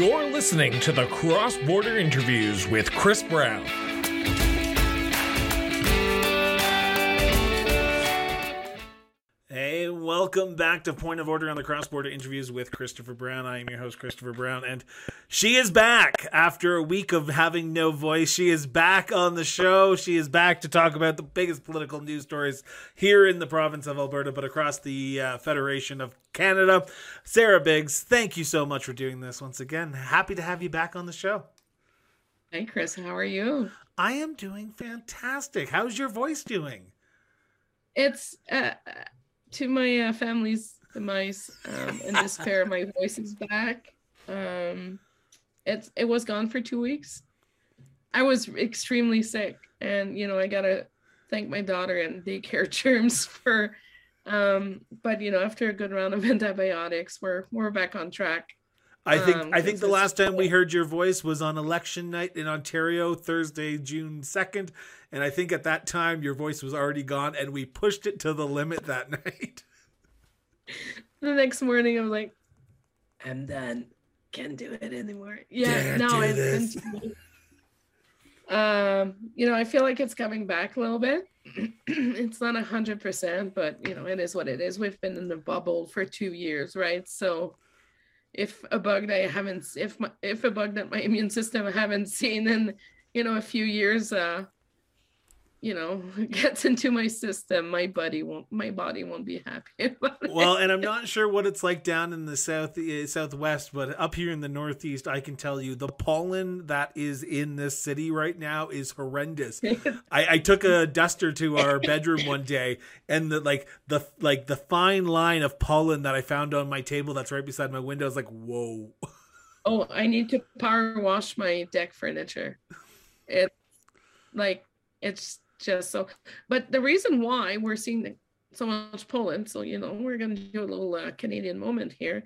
You're listening to the Cross Border Interviews with Chris Brown. Welcome back to Point of Order on the Cross Border Interviews with Christopher Brown. I am your host, Christopher Brown, and she is back after a week of having no voice. She is back on the show. She is back to talk about the biggest political news stories here in the province of Alberta, but across the uh, Federation of Canada. Sarah Biggs, thank you so much for doing this once again. Happy to have you back on the show. Hey, Chris, how are you? I am doing fantastic. How's your voice doing? It's uh, to my uh, family's demise um, and despair. my voice is back. Um, it's it was gone for two weeks. I was extremely sick, and you know I gotta thank my daughter and daycare germs for. Um, but you know, after a good round of antibiotics, we're we're back on track. I think um, I think the last time we heard your voice was on election night in Ontario, Thursday, June second, and I think at that time your voice was already gone, and we pushed it to the limit that night. The next morning, I'm like, I'm done. Can't do it anymore. Yeah, no, it's been. Um, you know, I feel like it's coming back a little bit. it's not a hundred percent, but you know, it is what it is. We've been in the bubble for two years, right? So if a bug that I haven't if my, if a bug that my immune system haven't seen in you know a few years uh you know gets into my system my body won't my body won't be happy well and i'm not sure what it's like down in the south uh, southwest but up here in the northeast i can tell you the pollen that is in this city right now is horrendous. I, I took a duster to our bedroom one day and the like the like the fine line of pollen that i found on my table that's right beside my window is like whoa. Oh i need to power wash my deck furniture. It's like it's just so but the reason why we're seeing so much pollen so you know we're going to do a little uh, canadian moment here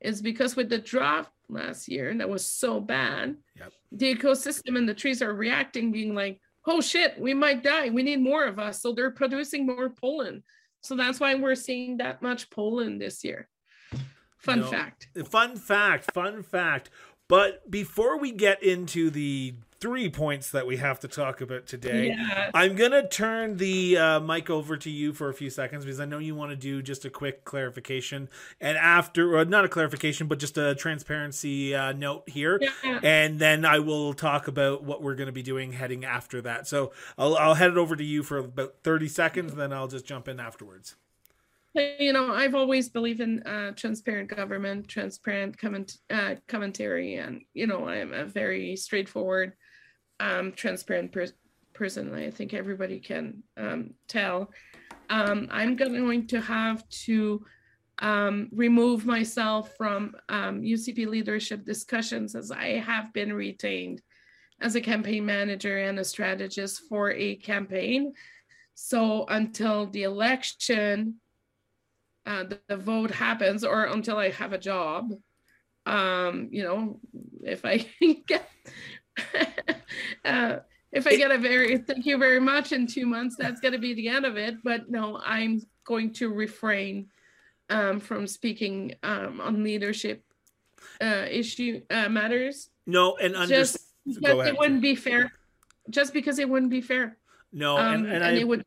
is because with the drought last year and that was so bad yep. the ecosystem and the trees are reacting being like oh shit we might die. We need more of us. So they're producing more pollen. So that's why we're seeing that much pollen this year. Fun no. fact. Fun fact fun fact. But before we get into the three points that we have to talk about today. Yes. I'm going to turn the uh, mic over to you for a few seconds because I know you want to do just a quick clarification. And after, or not a clarification, but just a transparency uh, note here. Yeah. And then I will talk about what we're going to be doing heading after that. So I'll, I'll head it over to you for about 30 seconds, then I'll just jump in afterwards you know i've always believed in uh, transparent government transparent comment, uh, commentary and you know i'm a very straightforward um, transparent per- person. I think everybody can um, tell. Um, I'm going to have to um, remove myself from UCP um, leadership discussions as I have been retained as a campaign manager and a strategist for a campaign. So until the election, uh, the, the, vote happens, or until I have a job, um, you know, if I get uh, if I get a very thank you very much in two months, that's going to be the end of it. But no, I'm going to refrain um, from speaking um, on leadership uh, issue uh, matters. No, and under- just because it wouldn't be fair. Just because it wouldn't be fair. No, um, and, and, and I, it would.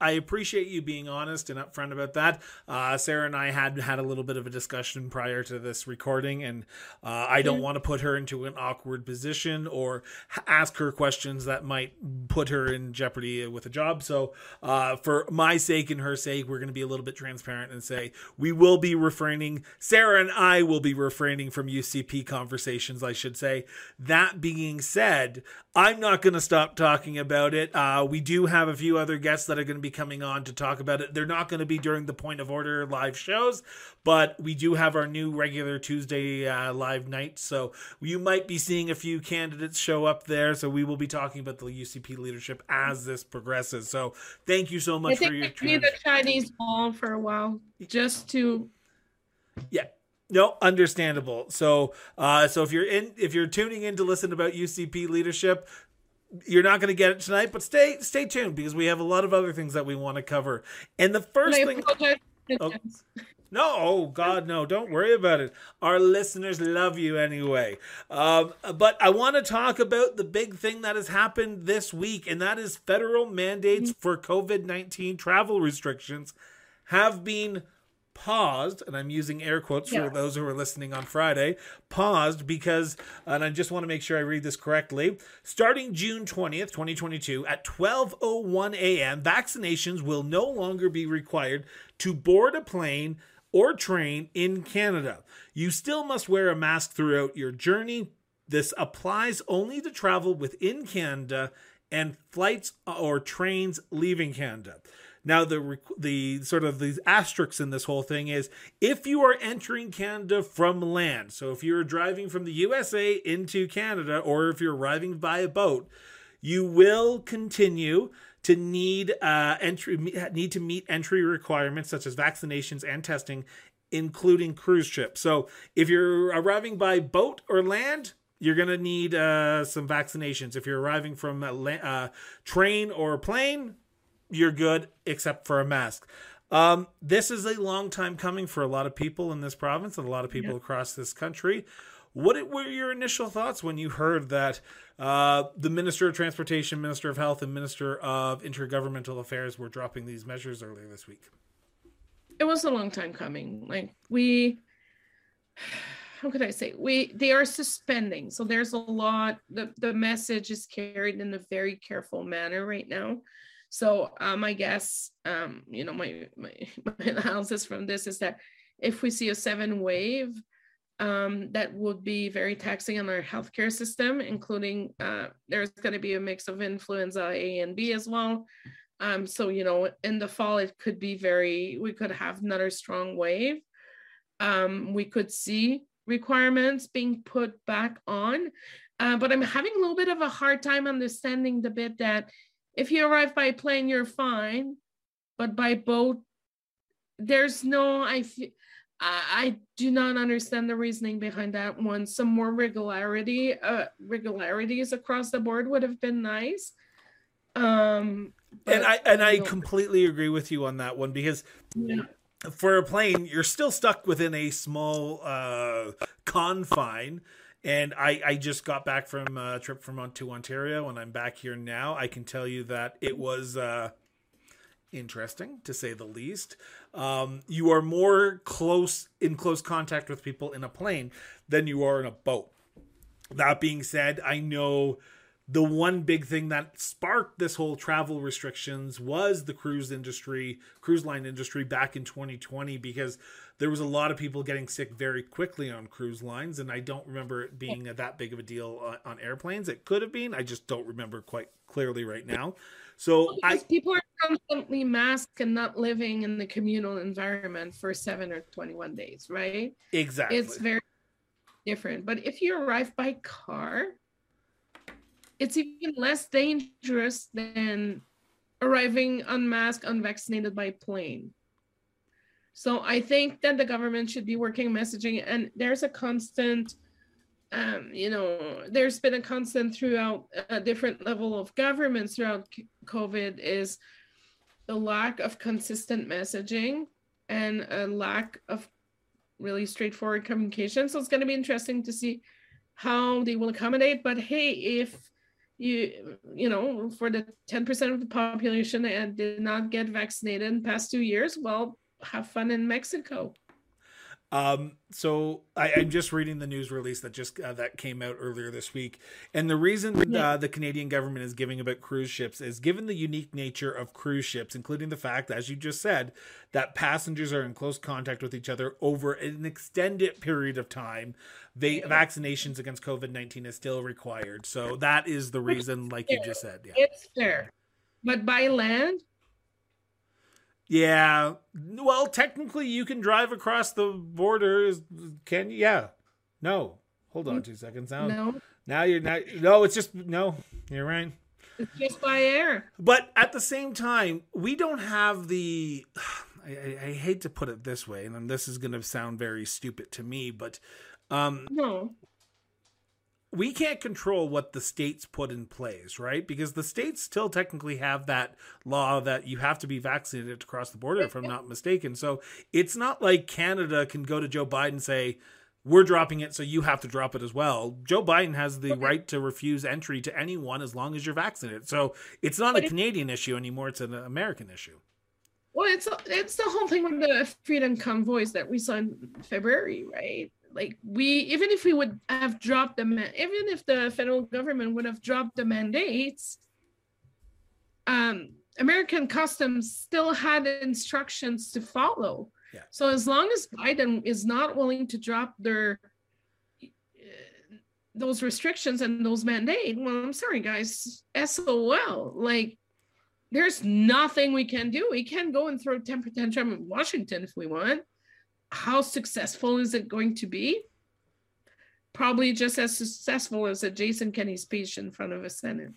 I appreciate you being honest and upfront about that. Uh, Sarah and I had had a little bit of a discussion prior to this recording, and uh, I don't want to put her into an awkward position or ask her questions that might put her in jeopardy with a job. So, uh, for my sake and her sake, we're going to be a little bit transparent and say we will be refraining. Sarah and I will be refraining from UCP conversations, I should say. That being said, I'm not going to stop talking about it. Uh, we do have a few other guests that are going to be be coming on to talk about it. They're not going to be during the Point of Order live shows, but we do have our new regular Tuesday uh, live night. So you might be seeing a few candidates show up there. So we will be talking about the UCP leadership as this progresses. So thank you so much I think for your. Need the Chinese wall for a while just to. Yeah, no, understandable. So, uh, so if you're in, if you're tuning in to listen about UCP leadership, you're not going to get it tonight, but stay stay tuned because we have a lot of other things that we want to cover. And the first thing, oh, No, oh God, no! Don't worry about it. Our listeners love you anyway. Um, but I want to talk about the big thing that has happened this week, and that is federal mandates for COVID nineteen travel restrictions have been paused, and I'm using air quotes for those who are listening on Friday, paused because, and I just want to make sure I read this correctly. Starting June 20th, 2022, at 12:01 a.m., vaccinations will no longer be required to board a plane or train in Canada. You still must wear a mask throughout your journey. This applies only to travel within Canada and flights or trains leaving Canada. Now, the the sort of the asterisks in this whole thing is if you are entering Canada from land. So if you're driving from the USA into Canada, or if you're arriving by a boat, you will continue to need uh, entry need to meet entry requirements such as vaccinations and testing, including cruise ships. So if you're arriving by boat or land, you're going to need uh, some vaccinations. If you're arriving from a uh, train or plane, you're good except for a mask. Um, this is a long time coming for a lot of people in this province and a lot of people yeah. across this country. What were your initial thoughts when you heard that uh, the Minister of Transportation, Minister of Health, and Minister of Intergovernmental Affairs were dropping these measures earlier this week? It was a long time coming. Like we, how could I say? We they are suspending. So there's a lot. The the message is carried in a very careful manner right now. So um, I guess um, you know my, my my analysis from this is that if we see a seven wave, um, that would be very taxing on our healthcare system, including uh, there's going to be a mix of influenza A and B as well. Um, so you know, in the fall it could be very. We could have another strong wave. Um, we could see requirements being put back on, uh, but I'm having a little bit of a hard time understanding the bit that if you arrive by plane, you're fine, but by boat, there's no. I feel. I do not understand the reasoning behind that one. Some more regularity, uh, regularities across the board would have been nice. Um, and I and I completely agree with you on that one because yeah. for a plane, you're still stuck within a small uh, confine and I, I just got back from a trip from to Ontario, and I'm back here now. I can tell you that it was uh, interesting to say the least. Um, you are more close in close contact with people in a plane than you are in a boat. That being said, I know the one big thing that sparked this whole travel restrictions was the cruise industry, cruise line industry back in 2020 because there was a lot of people getting sick very quickly on cruise lines and I don't remember it being that big of a deal on, on airplanes. It could have been, I just don't remember quite clearly right now. So because I, people are constantly masked and not living in the communal environment for 7 or 21 days, right? Exactly. It's very different. But if you arrive by car, it's even less dangerous than arriving unmasked, unvaccinated by plane. So I think that the government should be working messaging, and there's a constant, um, you know, there's been a constant throughout a different level of governments throughout COVID is the lack of consistent messaging and a lack of really straightforward communication. So it's going to be interesting to see how they will accommodate. But hey, if you you know for the 10% of the population that did not get vaccinated in past two years well have fun in mexico um, so I, am just reading the news release that just uh, that came out earlier this week, and the reason uh, the Canadian government is giving about cruise ships is given the unique nature of cruise ships, including the fact, as you just said, that passengers are in close contact with each other over an extended period of time. They, vaccinations against COVID nineteen is still required, so that is the reason, like you just said. Yeah. It's fair, but by land, yeah. Well, technically, you can drive across the border. Can you? Yeah. No. Hold on two seconds now. No. Now you're not. No, it's just no. You're right. It's just by air. But at the same time, we don't have the. I, I hate to put it this way, and this is going to sound very stupid to me, but um, no. We can't control what the states put in place, right? Because the states still technically have that law that you have to be vaccinated to cross the border, if I'm not mistaken. So it's not like Canada can go to Joe Biden and say, we're dropping it, so you have to drop it as well. Joe Biden has the right to refuse entry to anyone as long as you're vaccinated. So it's not a Canadian issue anymore; it's an American issue. Well, it's it's the whole thing with the freedom convoys that we saw in February, right? Like we, even if we would have dropped the, even if the federal government would have dropped the mandates, um, American customs still had instructions to follow yeah. So as long as Biden is not willing to drop their uh, those restrictions and those mandate, well, I'm sorry, guys, SOL. Like, there's nothing we can do. We can go and throw temper tantrum in Washington if we want. How successful is it going to be? Probably just as successful as a Jason Kenney speech in front of a Senate.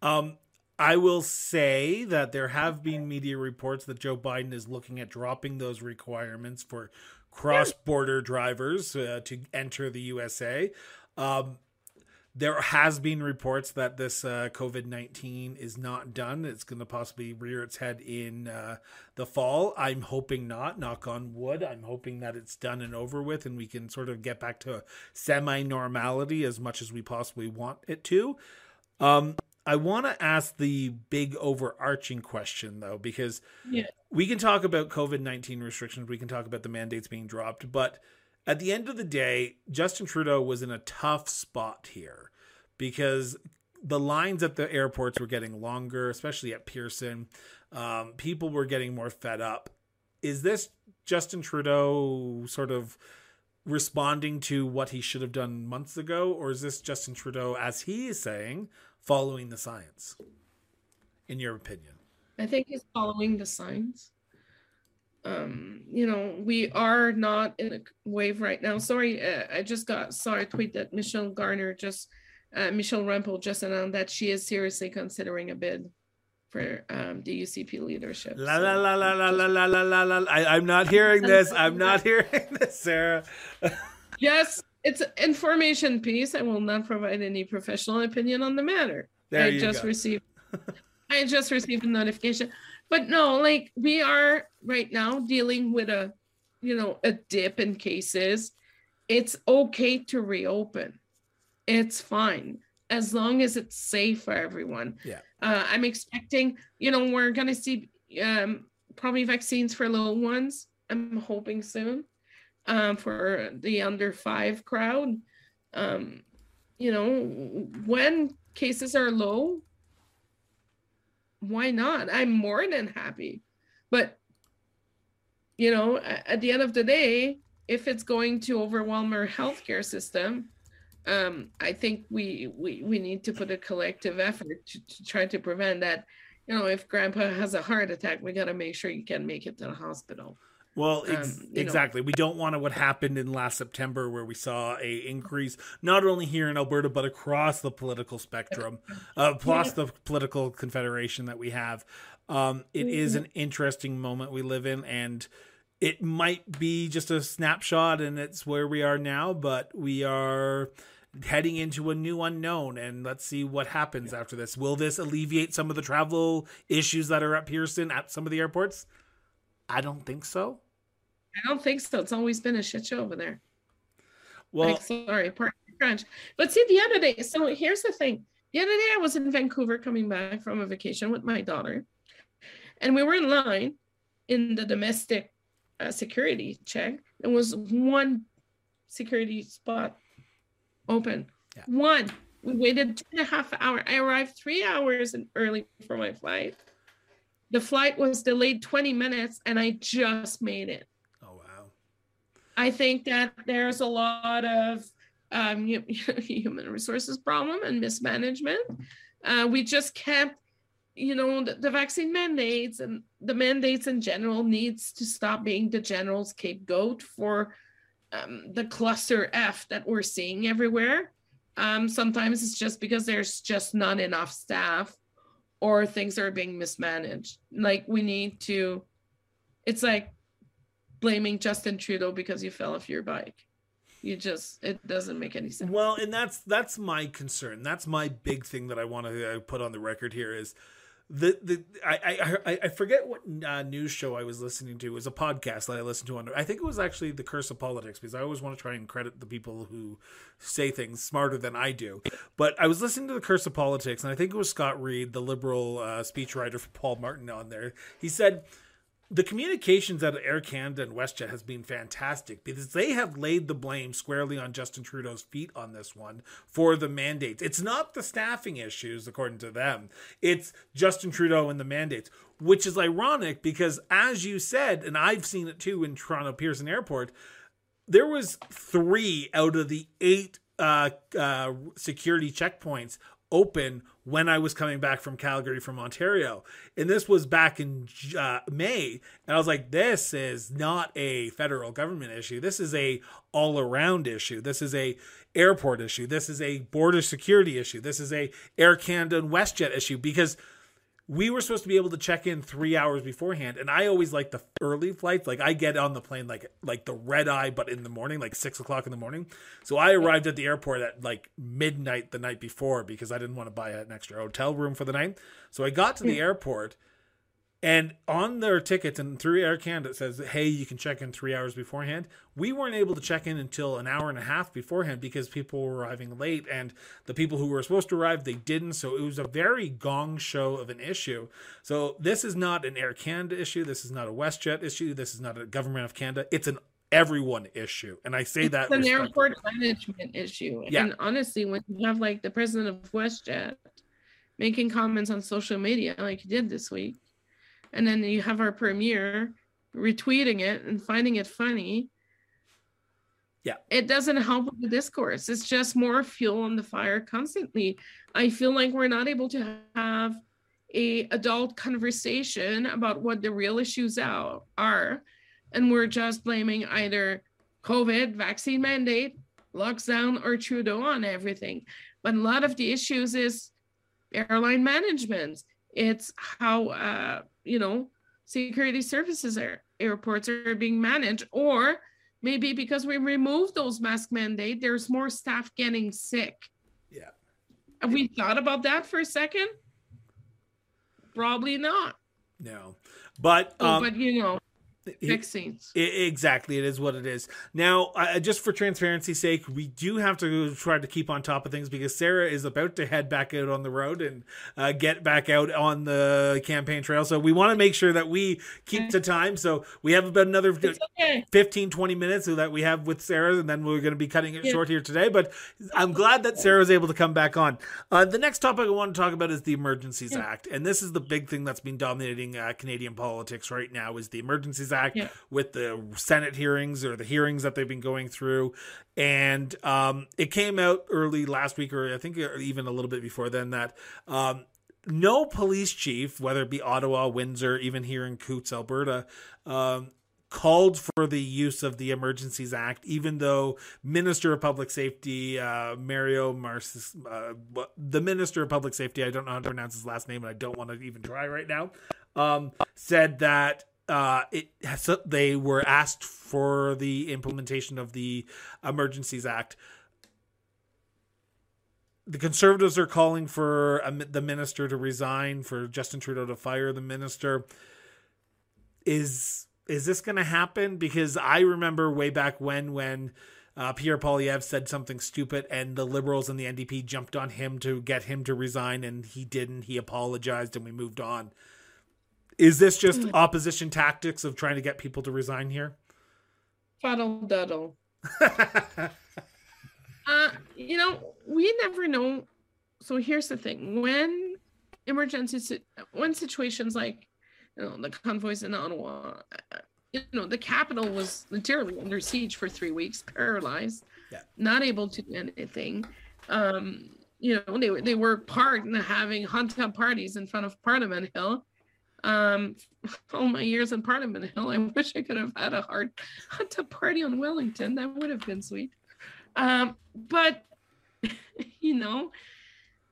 Um, I will say that there have been media reports that Joe Biden is looking at dropping those requirements for cross border drivers uh, to enter the USA. Um, there has been reports that this uh, COVID 19 is not done. It's going to possibly rear its head in uh, the fall. I'm hoping not, knock on wood. I'm hoping that it's done and over with and we can sort of get back to semi normality as much as we possibly want it to. Um, I want to ask the big overarching question though, because yeah. we can talk about COVID 19 restrictions, we can talk about the mandates being dropped, but at the end of the day, Justin Trudeau was in a tough spot here because the lines at the airports were getting longer, especially at Pearson. Um, people were getting more fed up. Is this Justin Trudeau sort of responding to what he should have done months ago, or is this Justin Trudeau, as he is saying, following the science, in your opinion? I think he's following the science. Um, you know, we are not in a wave right now. Sorry, uh, I just got saw a tweet that Michelle Garner just, uh, Michelle Rempel just announced that she is seriously considering a bid for um, the UCP leadership. La la la la la la la la la. I, I'm not hearing this. I'm not hearing this, Sarah. yes, it's an information piece. I will not provide any professional opinion on the matter. There I just go. received I just received a notification. But no, like we are right now dealing with a you know a dip in cases. It's okay to reopen. It's fine as long as it's safe for everyone. Yeah. Uh, I'm expecting, you know, we're gonna see um, probably vaccines for little ones. I'm hoping soon um, for the under five crowd. Um, you know, when cases are low, why not? I'm more than happy. But, you know, at the end of the day, if it's going to overwhelm our healthcare system, um, I think we, we we need to put a collective effort to, to try to prevent that. You know, if grandpa has a heart attack, we got to make sure you can make it to the hospital. Well, ex- um, exactly. Know. We don't want to what happened in last September, where we saw a increase not only here in Alberta but across the political spectrum, uh, plus yeah. the political confederation that we have. Um, it mm-hmm. is an interesting moment we live in, and it might be just a snapshot, and it's where we are now. But we are heading into a new unknown, and let's see what happens after this. Will this alleviate some of the travel issues that are at Pearson at some of the airports? I don't think so. I don't think so. It's always been a shit show over there. Well, like, sorry, part crunch. But see, the other day, so here's the thing. The other day, I was in Vancouver coming back from a vacation with my daughter, and we were in line in the domestic uh, security check. There was one security spot open. Yeah. One. We waited two and a half hours. I arrived three hours early for my flight. The flight was delayed 20 minutes and I just made it. Oh, wow. I think that there's a lot of um, human resources problem and mismanagement. Uh, we just kept, you know, the, the, vaccine mandates and the mandates in general needs to stop being the general scapegoat for um, the cluster F that we're seeing everywhere. Um, sometimes it's just because there's just not enough staff or things are being mismanaged. Like we need to, it's like blaming Justin Trudeau because you fell off your bike. You just it doesn't make any sense. Well, and that's that's my concern. That's my big thing that I want to put on the record here is the the I I I forget what uh, news show I was listening to. It was a podcast that I listened to on. I think it was actually the Curse of Politics because I always want to try and credit the people who say things smarter than I do. But I was listening to the Curse of Politics, and I think it was Scott Reid, the liberal uh, speechwriter for Paul Martin, on there. He said the communications out of Air Canada and WestJet has been fantastic because they have laid the blame squarely on Justin Trudeau's feet on this one for the mandates. It's not the staffing issues, according to them. It's Justin Trudeau and the mandates, which is ironic because, as you said, and I've seen it too in Toronto Pearson Airport, there was three out of the eight uh, uh, security checkpoints open when I was coming back from Calgary from Ontario. And this was back in uh, May. And I was like, this is not a federal government issue. This is a all around issue. This is a airport issue. This is a border security issue. This is a Air Canada and WestJet issue because – we were supposed to be able to check in three hours beforehand and i always like the early flights. Like i get on the plane like like the red eye but in the morning like six o'clock in the morning. So i arrived at the airport at like midnight the night before because i didn't want to buy an extra hotel room for the night. So i got to the airport and on their tickets and through Air Canada, it says, hey, you can check in three hours beforehand. We weren't able to check in until an hour and a half beforehand because people were arriving late. And the people who were supposed to arrive, they didn't. So it was a very gong show of an issue. So this is not an Air Canada issue. This is not a WestJet issue. This is not a government of Canada. It's an everyone issue. And I say it's that an airport management issue. Yeah. And honestly, when you have like the president of WestJet making comments on social media like he did this week, and then you have our premier retweeting it and finding it funny. Yeah. It doesn't help with the discourse. It's just more fuel on the fire constantly. I feel like we're not able to have a adult conversation about what the real issues out are and we're just blaming either covid vaccine mandate lockdown or trudeau on everything. But a lot of the issues is airline management. It's how uh, you know security services are, airports are being managed, or maybe because we removed those mask mandate, there's more staff getting sick. Yeah. Have we thought about that for a second? Probably not. No, but oh, um, but you know, vaccines. exactly, it is what it is. Now, uh, just for transparency's sake, we do have to try to keep on top of things because Sarah is about to head back out on the road and uh, get back out on the campaign trail. So we want to make sure that we keep to time. So we have about another okay. 15, 20 minutes that we have with Sarah, and then we're going to be cutting it yeah. short here today. But I'm glad that Sarah was able to come back on. Uh, the next topic I want to talk about is the Emergencies yeah. Act, and this is the big thing that's been dominating uh, Canadian politics right now is the Emergencies Act yeah. with the Senate hearings or the hearings that they've been going through. And um, it came out early last week, or I think even a little bit before then, that um, no police chief, whether it be Ottawa, Windsor, even here in Coutts, Alberta, um, called for the use of the Emergencies Act, even though Minister of Public Safety uh, Mario Mars, uh, the Minister of Public Safety, I don't know how to pronounce his last name, and I don't want to even try right now, um, said that uh, it they were asked for the implementation of the Emergencies Act. The conservatives are calling for the minister to resign, for Justin Trudeau to fire the minister. Is is this going to happen? Because I remember way back when when uh, Pierre Poilievre said something stupid, and the Liberals and the NDP jumped on him to get him to resign, and he didn't. He apologized, and we moved on. Is this just mm. opposition tactics of trying to get people to resign here? Fuddle duddle. uh, you know, we never know. So here's the thing: when emergency, when situations like, you know, the convoys in Ottawa, uh, you know, the capital was literally under siege for three weeks, paralyzed, yeah. not able to do anything. Um, you know, they were they were part in having hot tub parties in front of Parliament Hill um, all my years in Parliament Hill, I wish I could have had a hard to party on Wellington. That would have been sweet. Um, but you know,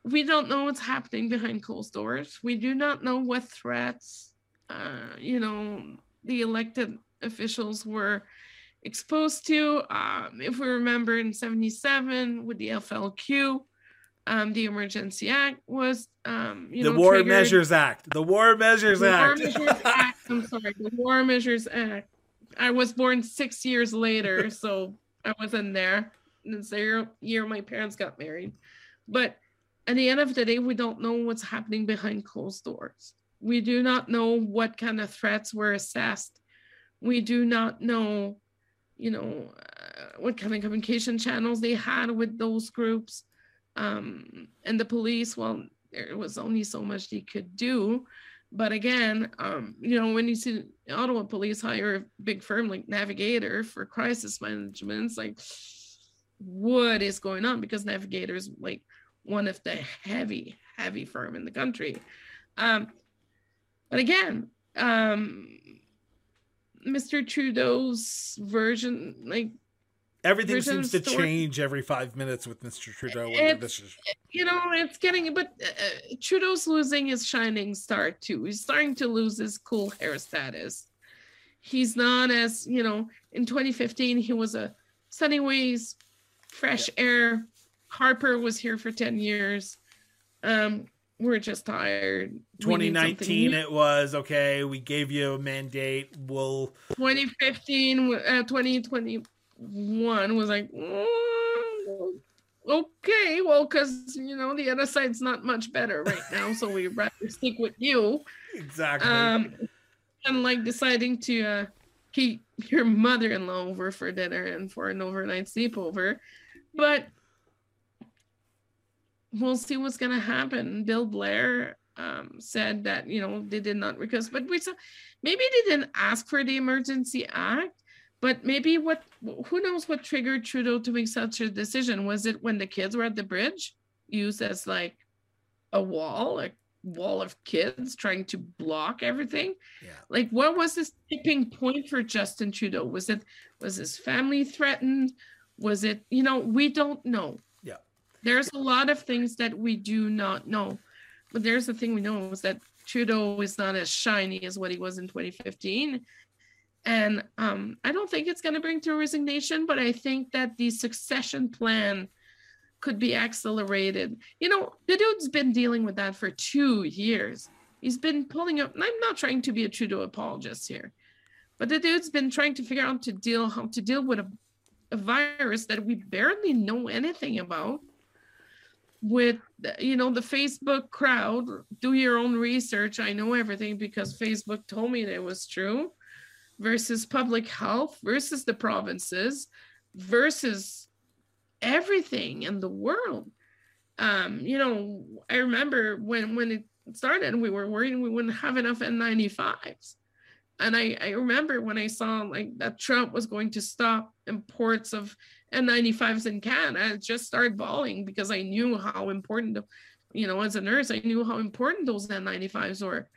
we don't know what's happening behind closed doors. We do not know what threats, uh, you know, the elected officials were exposed to. Um, if we remember in 77 with the FLQ, um, the Emergency Act was um, you the know, War triggered. Measures Act. The War Measures The War Act. Measures Act. I'm sorry, the War Measures Act. I was born six years later, so I wasn't there. It's the year, year my parents got married. But at the end of the day, we don't know what's happening behind closed doors. We do not know what kind of threats were assessed. We do not know, you know, uh, what kind of communication channels they had with those groups. Um, and the police, well, there was only so much they could do. But again, um, you know, when you see Ottawa police hire a big firm like Navigator for crisis management, it's like, what is going on? Because Navigator is like one of the heavy, heavy firm in the country. Um, but again, um, Mr. Trudeau's version, like Everything seems to change every five minutes with Mr. Trudeau. Is you know, it's getting, but uh, Trudeau's losing his shining star too. He's starting to lose his cool hair status. He's not as, you know, in 2015, he was a sunny ways, fresh air. Harper was here for 10 years. Um, we're just tired. We need something 2019. It was okay. We gave you a mandate. We'll 2015, uh, 2021 was like, "Mm, okay, well, because, you know, the other side's not much better right now. So we'd rather stick with you. exactly. Um, and like deciding to uh, keep your mother in law over for dinner and for an overnight sleepover. But we'll see what's going to happen. Bill Blair um, said that, you know, they did not request, but we saw maybe they didn't ask for the Emergency Act. But maybe what, who knows what triggered Trudeau to make such a decision? Was it when the kids were at the bridge, used as like a wall, a wall of kids trying to block everything? yeah. like what was this tipping point for justin trudeau was it was his family threatened was it you know we don't know Yeah. there's a lot of things that we do not know but there's the thing we know is that trudeau is not as shiny as what he was in 2015 and um, i don't think it's going to bring to a resignation but i think that the succession plan could be accelerated you know the dude's been dealing with that for two years He's been pulling up. I'm not trying to be a Trudeau apologist here, but the dude's been trying to figure out to deal how to deal with a, a virus that we barely know anything about. With you know the Facebook crowd, do your own research. I know everything because Facebook told me that it was true. Versus public health, versus the provinces, versus everything in the world. Um, you know, I remember when when it started, we were worried we wouldn't have enough N95s. And I, I remember when I saw like that Trump was going to stop imports of N95s in Canada, I just started bawling because I knew how important, you know, as a nurse, I knew how important those N95s were.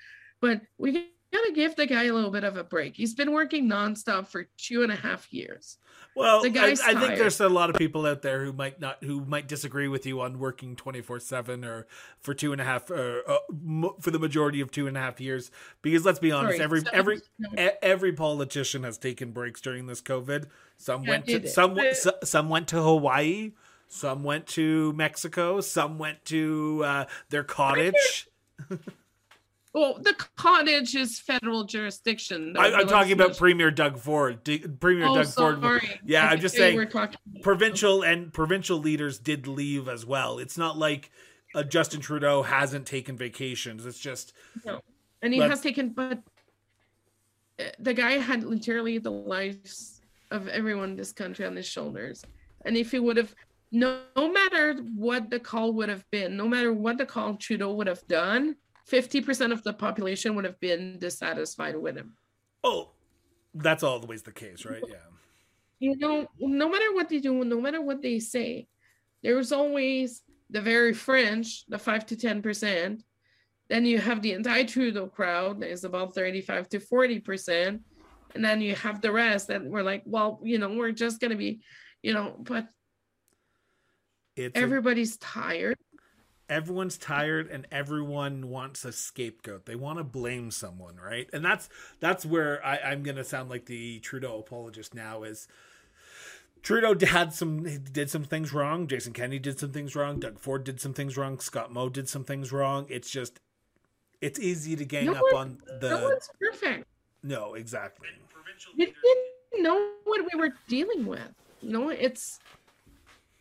But we gotta give the guy a little bit of a break. He's been working nonstop for two and a half years. Well, The I, I think there's a lot of people out there who might not, who might disagree with you on working 24 seven or for two and a half, uh, uh, for the majority of two and a half years. Because let's be honest, Sorry, every seven- every every politician has taken breaks during this COVID. Some Yeah, went to some But- some went to Hawaii, some went to Mexico, some went to uh, their cottage. Well, the cottage is federal jurisdiction. I, I'm talking about Premier Doug Ford. D- Premier Oh, Doug Ford. Yeah, I'm just saying. We're provincial and provincial leaders did leave as well. It's not like uh, Justin Trudeau hasn't taken vacations. It's just no, and he has taken but uh, the guy had literally the lives of everyone in this country on his shoulders and if he would have no, no matter what the call would have been no matter what the call trudeau would have done 50% of the population would have been dissatisfied with him oh, that's always the case, right? Yeah. you know no matter what they do no matter what they say there's always the very fringe the 5 to 10% then you have the anti-trudeau crowd that is about 35 to 40% and then you have the rest that we're like well you know we're just going to be you know but It's a- everybody's tired everyone's tired and everyone wants a scapegoat they want to blame someone right and that's that's where I, i'm going to sound like the trudeau apologist now is Trudeau had some did some things wrong. Jason Kenney did some things wrong. Doug Ford did some things wrong. Scott Moe did some things wrong. It's just it's easy to gang no up on the. No one's perfect. No, exactly. We didn't know what we were dealing with. You know, it's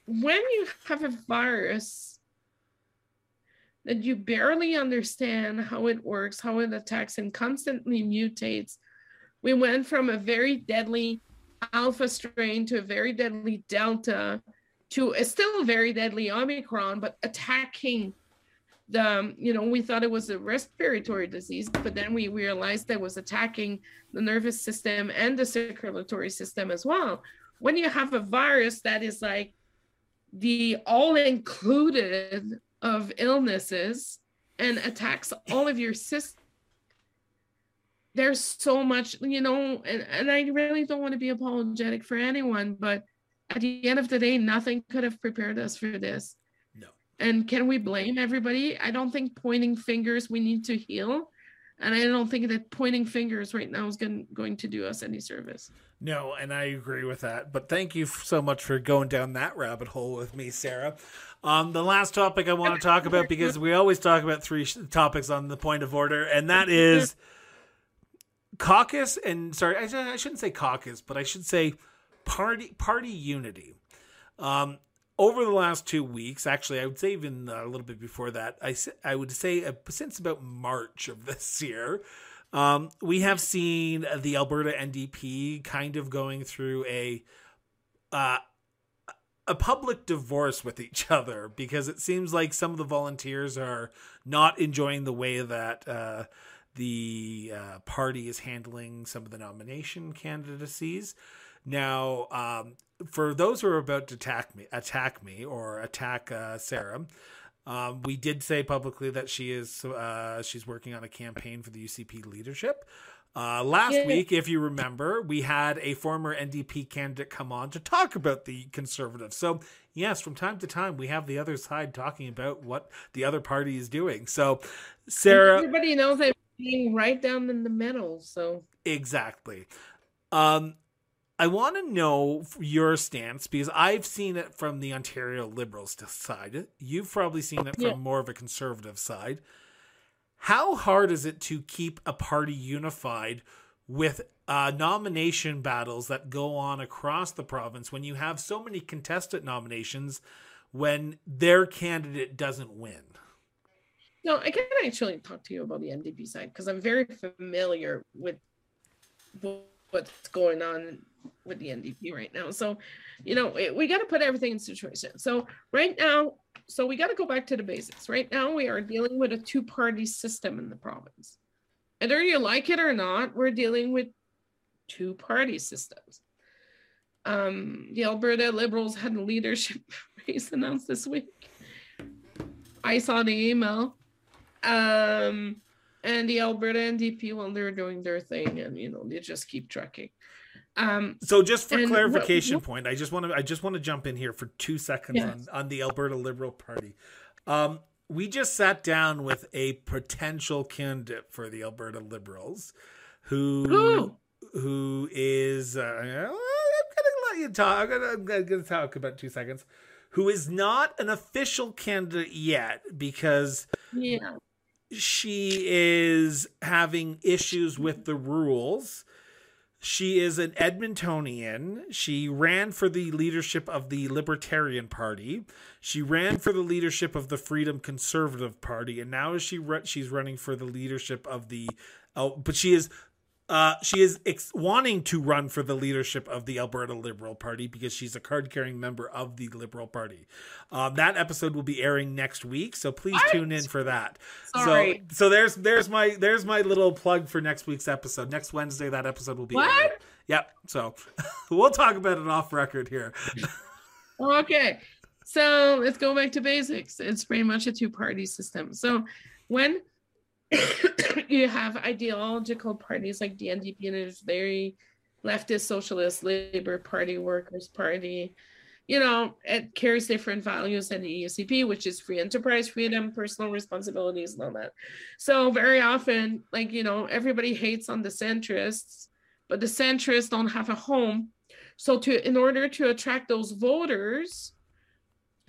when you have a virus that you barely understand how it works, how it attacks, and constantly mutates. We went from a very deadly alpha strain to a very deadly delta to a still very deadly omicron, but attacking the, um, you know, we thought it was a respiratory disease, but then we realized that was attacking the nervous system and the circulatory system as well. When you have a virus that is like the all included of illnesses and attacks all of your systems there's so much, you know, and, and I really don't want to be apologetic for anyone, but at the end of the day, nothing could have prepared us for this. No. And can we blame everybody? I don't think pointing fingers we need to heal. And I don't think that pointing fingers right now is going, going to do us any service. No, and I agree with that. But thank you so much for going down that rabbit hole with me, Sarah. Um, the last topic I want to talk about, because we always talk about three topics on the point of order, and that is caucus and sorry, I, I shouldn't say caucus, but I should say party party unity. Um, over the last two weeks, actually, I would say even a little bit before that, I, I would say uh, since about March of this year, um, we have seen the Alberta NDP kind of going through a uh, a public divorce with each other because it seems like some of the volunteers are not enjoying the way that uh, the uh, party is handling some of the nomination candidacies. Now, um, for those who are about to attack me, attack me or attack uh, Sarah, um, we did say publicly that she is uh, she's working on a campaign for the UCP leadership. Uh, last yeah. week, if you remember, we had a former NDP candidate come on to talk about the conservatives. So, yes, from time to time, we have the other side talking about what the other party is doing. So, Sarah, everybody knows I'm being right down in the middle. So exactly. Um, I want to know your stance because I've seen it from the Ontario Liberals side. You've probably seen it from yeah. more of a conservative side. How hard is it to keep a party unified with uh, nomination battles that go on across the province when you have so many contestant nominations when their candidate doesn't win? No, I can actually talk to you about the NDP side because I'm very familiar with what's going on with the NDP right now. So, you know, we got to put everything in situation. So, right now, so we got to go back to the basics. Right now, we are dealing with a two party system in the province. And whether you like it or not, we're dealing with two party systems. Um, the Alberta Liberals had a leadership race announced this week. I saw the email um, and the Alberta NDP, well, they're doing their thing, and you know they just keep trucking. Um, so just for clarification what, what, point, I just want to I just want to jump in here for two seconds yes. on on the Alberta Liberal Party. Um, we just sat down with a potential candidate for the Alberta Liberals, who Ooh. who is uh, I'm gonna let you talk. I'm gonna, I'm gonna talk about two seconds. Who is not an official candidate yet because yeah she is having issues with the rules. She is an Edmontonian. She ran for the leadership of the Libertarian Party. She ran for the leadership of the Freedom Conservative Party, and now she she's running for the leadership of the. Oh, but she is uh, she is ex- wanting to run for the leadership of the Alberta Liberal Party because she's a card carrying member of the Liberal Party. Um, that episode will be airing next week, so please what? tune in for that. Sorry. So, so there's there's my there's my little plug for next week's episode. Next Wednesday, that episode will be. What? Aired. Yep. So we'll talk about it off record here. okay. So let's go back to basics. It's pretty much a two party system. So when you have ideological parties like the NDP and it's very leftist socialist labor party workers party you know, it carries different values than the EUCP, which is free enterprise freedom, personal responsibilities, and all that. So very often, like, you know, everybody hates on the centrists, but the centrists don't have a home. So to in order to attract those voters,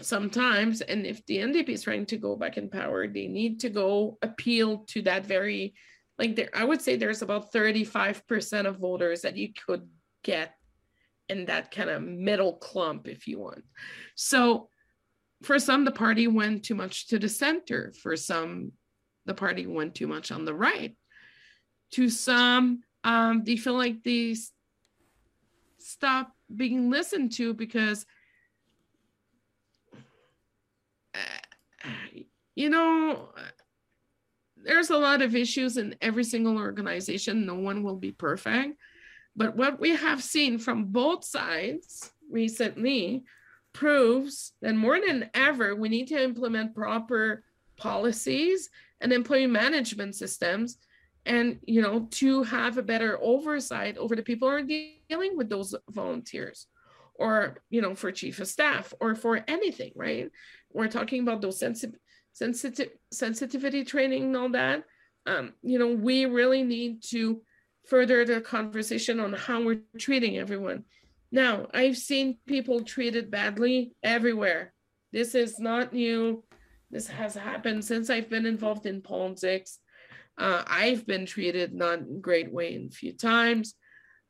sometimes, and if the NDP is trying to go back in power, they need to go appeal to that very like there I would say there's about 35% of voters that you could get in that kind of middle clump, if you want. So for some, the party went too much to the center. For some, the party went too much on the right. To some, um, they feel like they stop being listened to because, uh, you know, there's a lot of issues in every single organization. No one will be perfect. But what we have seen from both sides recently proves that more than ever, we need to implement proper policies and employee management systems and you know to have a better oversight over the people who are dealing with those volunteers or you know for chief of staff or for anything right we're talking about those sensitive sensitivity training and all that um, you know we really need to further the conversation on how we're treating everyone. Now, I've seen people treated badly everywhere. This is not new. This has happened since I've been involved in politics. Uh, I've been treated not in great way in a few times.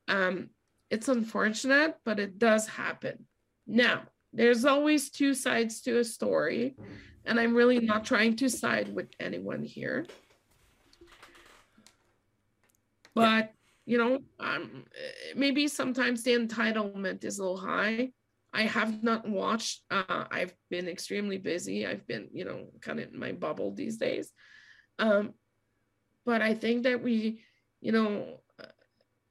Um, it's unfortunate, but it does happen. Now, there's always two sides to a story, and I'm really not trying to side with anyone here. But you know um, maybe sometimes the entitlement is a little high. I have not watched uh, i've been extremely busy. I've been you know kind of in my bubble these days. Um, but i think that we you know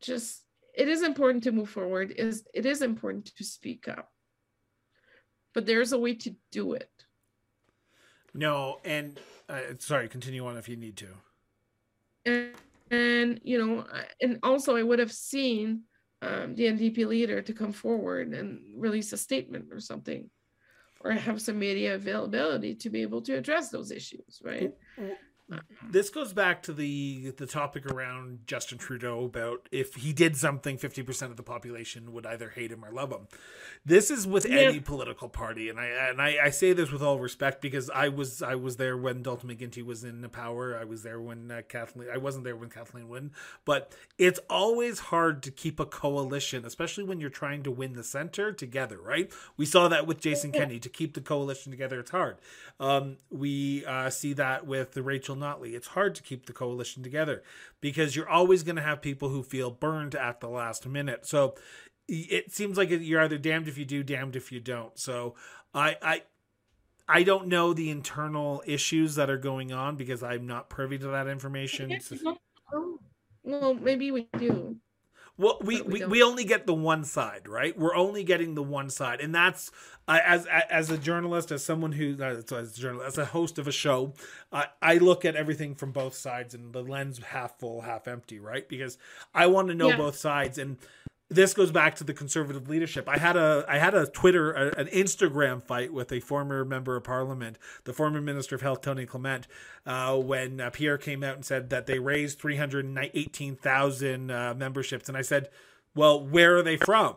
just it is important to move forward is it is important to speak up. But there's a way to do it no and uh, sorry continue on if you need to. And and you know and also i would have seen um, the ndp leader to come forward and release a statement or something or have some media availability to be able to address those issues right this goes back to the the topic around Justin Trudeau about if he did something, fifty percent of the population would either hate him or love him. This is with yeah. any political party, and I and I, I, say this with all respect because I was I was there when Dalton McGuinty was in power. I was there when uh, Kathleen. I wasn't there when Kathleen won, but it's always hard to keep a coalition, especially when you're trying to win the center together. Right? We saw that with Jason Kenney to keep the coalition together. It's hard. Um, we uh, see that with the Rachel Notley. It's hard to keep the coalition together because you're always going to have people who feel burned at the last minute. So it seems like you're either damned if you do, damned if you don't. So I I I don't know the internal issues that are going on because I'm not privy to that information. Well, maybe we do. Well, we, we, we, only get the one side, right? We're only getting the one side, and that's uh, as as a journalist, as someone who uh, as a journalist, as a host of a show, uh, I look at everything from both sides and the lens half full, half empty, right? Because I want to know yeah. both sides, and this goes back to the conservative leadership. I had a I had a Twitter a, an Instagram fight with a former member of parliament, the former minister of health Tony Clement, uh, when uh, Pierre came out and said that they raised three hundred eighteen thousand uh, memberships, and I said, "Well, where are they from?"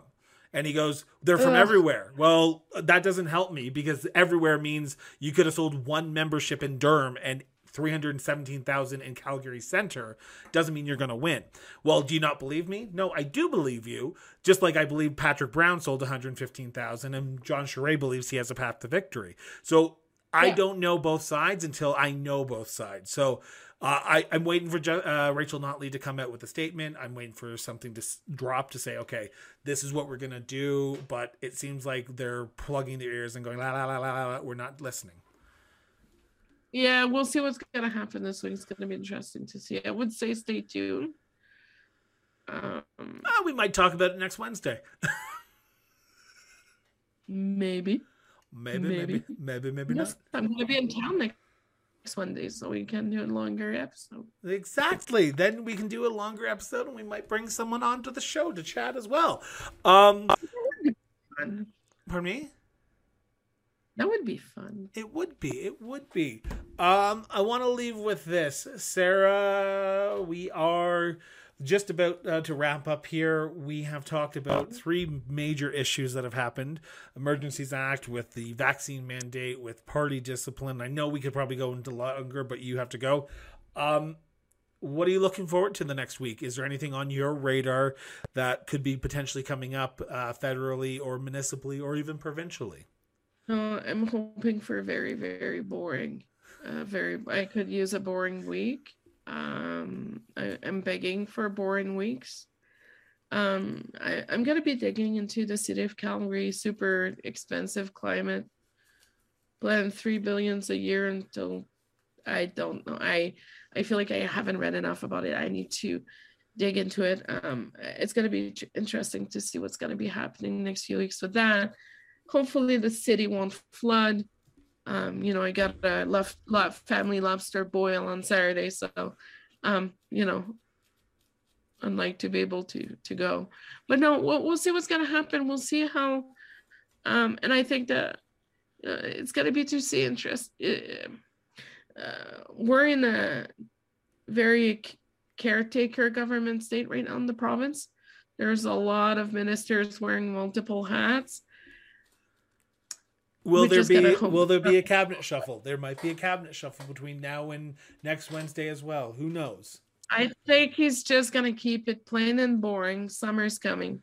And he goes, "They're from Ugh. everywhere." Well, that doesn't help me because everywhere means you could have sold one membership in Durham and 317,000 in Calgary Center doesn't mean you're going to win. Well, do you not believe me? No, I do believe you. Just like I believe Patrick Brown sold 115,000 and John Charest believes he has a path to victory. So I yeah. don't know both sides until I know both sides. So uh, I, I'm waiting for uh, Rachel Notley to come out with a statement. I'm waiting for something to s- drop to say, okay, this is what we're gonna do. But it seems like they're plugging their ears and going, la la la la la. We're not listening. Yeah, we'll see what's gonna happen this week. It's gonna be interesting to see. I would say stay tuned. Um, oh, we might talk about it next Wednesday. maybe. Maybe, maybe, maybe, maybe, yes, not. I'm gonna be in town next Wednesday, so we can do a longer episode. Exactly. Then we can do a longer episode, and we might bring someone on to the show to chat as well. Um, pardon me. That would be fun. It would be. It would be. Um, I want to leave with this, Sarah. We are just about uh, to wrap up here. We have talked about three major issues that have happened: Emergencies Act, with the vaccine mandate, with party discipline. I know we could probably go into longer, but you have to go. Um, what are you looking forward to the next week? Is there anything on your radar that could be potentially coming up uh, federally or municipally or even provincially? Uh, I'm hoping for a very, very boring. Uh, very, I could use a boring week. Um, I, am begging for boring weeks. Um, I, I'm to be digging into the city of Calgary super expensive climate plan, three billions a year until I don't know. I I feel like I haven't read enough about it. I need to dig into it. Um, it's going to be interesting to see what's going to be happening next few weeks with that. Hopefully, the city won't flood. Um, you know, I got a left, family lobster boil on Saturday, so um, you know, I'd like to be able to to go. But no, we'll, we'll see what's going to happen. We'll see how. Um, and I think that uh, it's going to be to see interest. Uh, we're in a very caretaker government state right now in the province. There's a lot of ministers wearing multiple hats. Will there be will there be a cabinet shuffle? There might be a cabinet shuffle between now and next Wednesday as well. Who knows? I think he's just gonna keep it plain and boring. Summer's coming.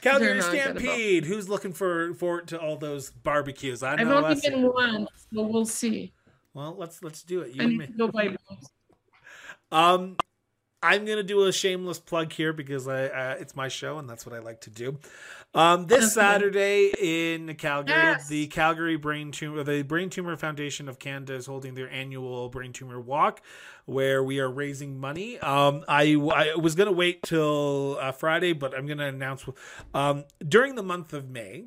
Calgary Stampede. Who's looking for forward to all those barbecues? I know I've only been one, so we'll see. Well, let's let's do it. You I need to go buy Um, I'm gonna do a shameless plug here because I uh, it's my show and that's what I like to do. Um, this Saturday in Calgary, yes. the Calgary Brain Tumor, the Brain Tumor Foundation of Canada is holding their annual Brain Tumor Walk, where we are raising money. Um, I I was gonna wait till uh, Friday, but I'm gonna announce um, during the month of May.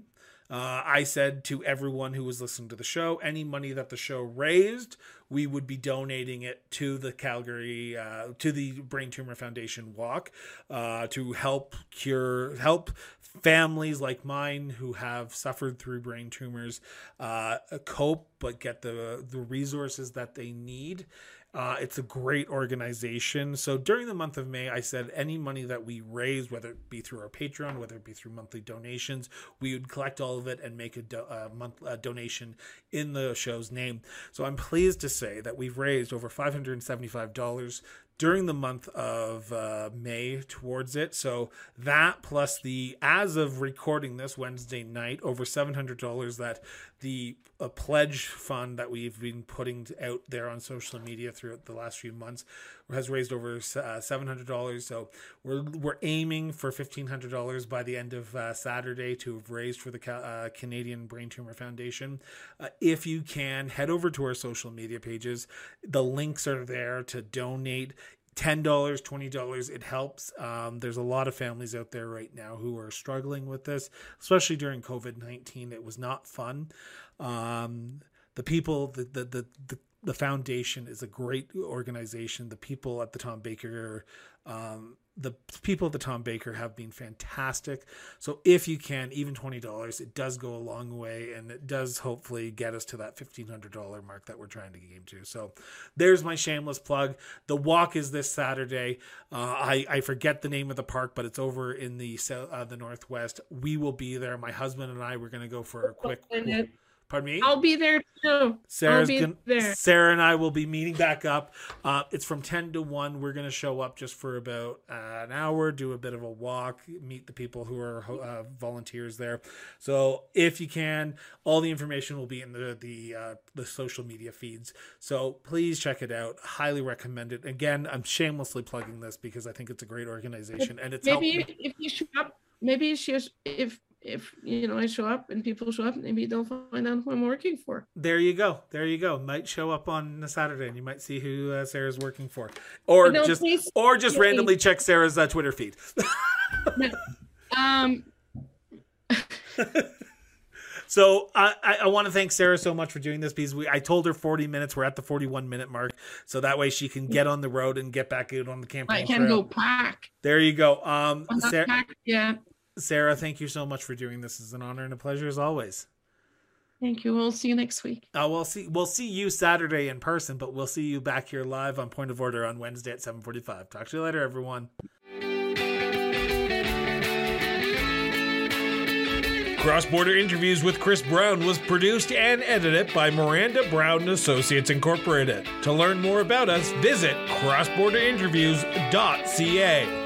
Uh, I said to everyone who was listening to the show, any money that the show raised, we would be donating it to the Calgary, uh, to the Brain Tumor Foundation Walk, uh, to help cure, help families like mine who have suffered through brain tumors uh, cope, but get the the resources that they need uh, it's a great organization. So during the month of May, I said any money that we raise, whether it be through our Patreon, whether it be through monthly donations, we would collect all of it and make a, do- a month a donation in the show's name. So I'm pleased to say that we've raised over $575 during the month of uh, May towards it. So that plus the, as of recording this Wednesday night, over $700 that the a pledge fund that we've been putting out there on social media throughout the last few months has raised over uh, $700 so we're we're aiming for $1500 by the end of uh, Saturday to have raised for the uh, Canadian Brain Tumor Foundation. Uh, if you can head over to our social media pages. The links are there to donate $10 $20 it helps. Um, there's a lot of families out there right now who are struggling with this especially during covid-19 it was not fun. Um, the people the, the the, the the foundation is a great organization. The people at the tom baker um, the people at the Tom Baker have been fantastic. So if you can, even twenty dollars, it does go a long way, and it does hopefully get us to that fifteen hundred dollar mark that we're trying to game to. So there's my shameless plug. The walk is this Saturday. Uh, I I forget the name of the park, but it's over in the uh, the northwest. We will be there. My husband and I we're going to go for a quick. Pardon me. I'll be there too. Sarah's be gonna, there. Sarah and I will be meeting back up. Uh, it's from ten to one. We're gonna show up just for about uh, an hour, do a bit of a walk, meet the people who are uh, volunteers there. So if you can, all the information will be in the the uh, the social media feeds. So please check it out. Highly recommend it. Again, I'm shamelessly plugging this because I think it's a great organization and it's maybe if you show up. Maybe she if if you know I show up and people show up, maybe they'll find out who I'm working for. There you go. There you go. Might show up on a Saturday, and you might see who uh, Sarah's working for, or no, just or just randomly check Sarah's uh, Twitter feed. um. So I, I, I want to thank Sarah so much for doing this because we I told her 40 minutes. We're at the 41 minute mark, so that way she can get on the road and get back out on the campaign. I can trail. go pack. There you go. Um, Sarah, yeah. Sarah, thank you so much for doing this. It's an honor and a pleasure as always. Thank you. We'll see you next week. Uh, we'll see. We'll see you Saturday in person, but we'll see you back here live on Point of Order on Wednesday at seven forty-five. Talk to you later, everyone. Cross Border Interviews with Chris Brown was produced and edited by Miranda Brown Associates Incorporated. To learn more about us, visit crossborderinterviews.ca.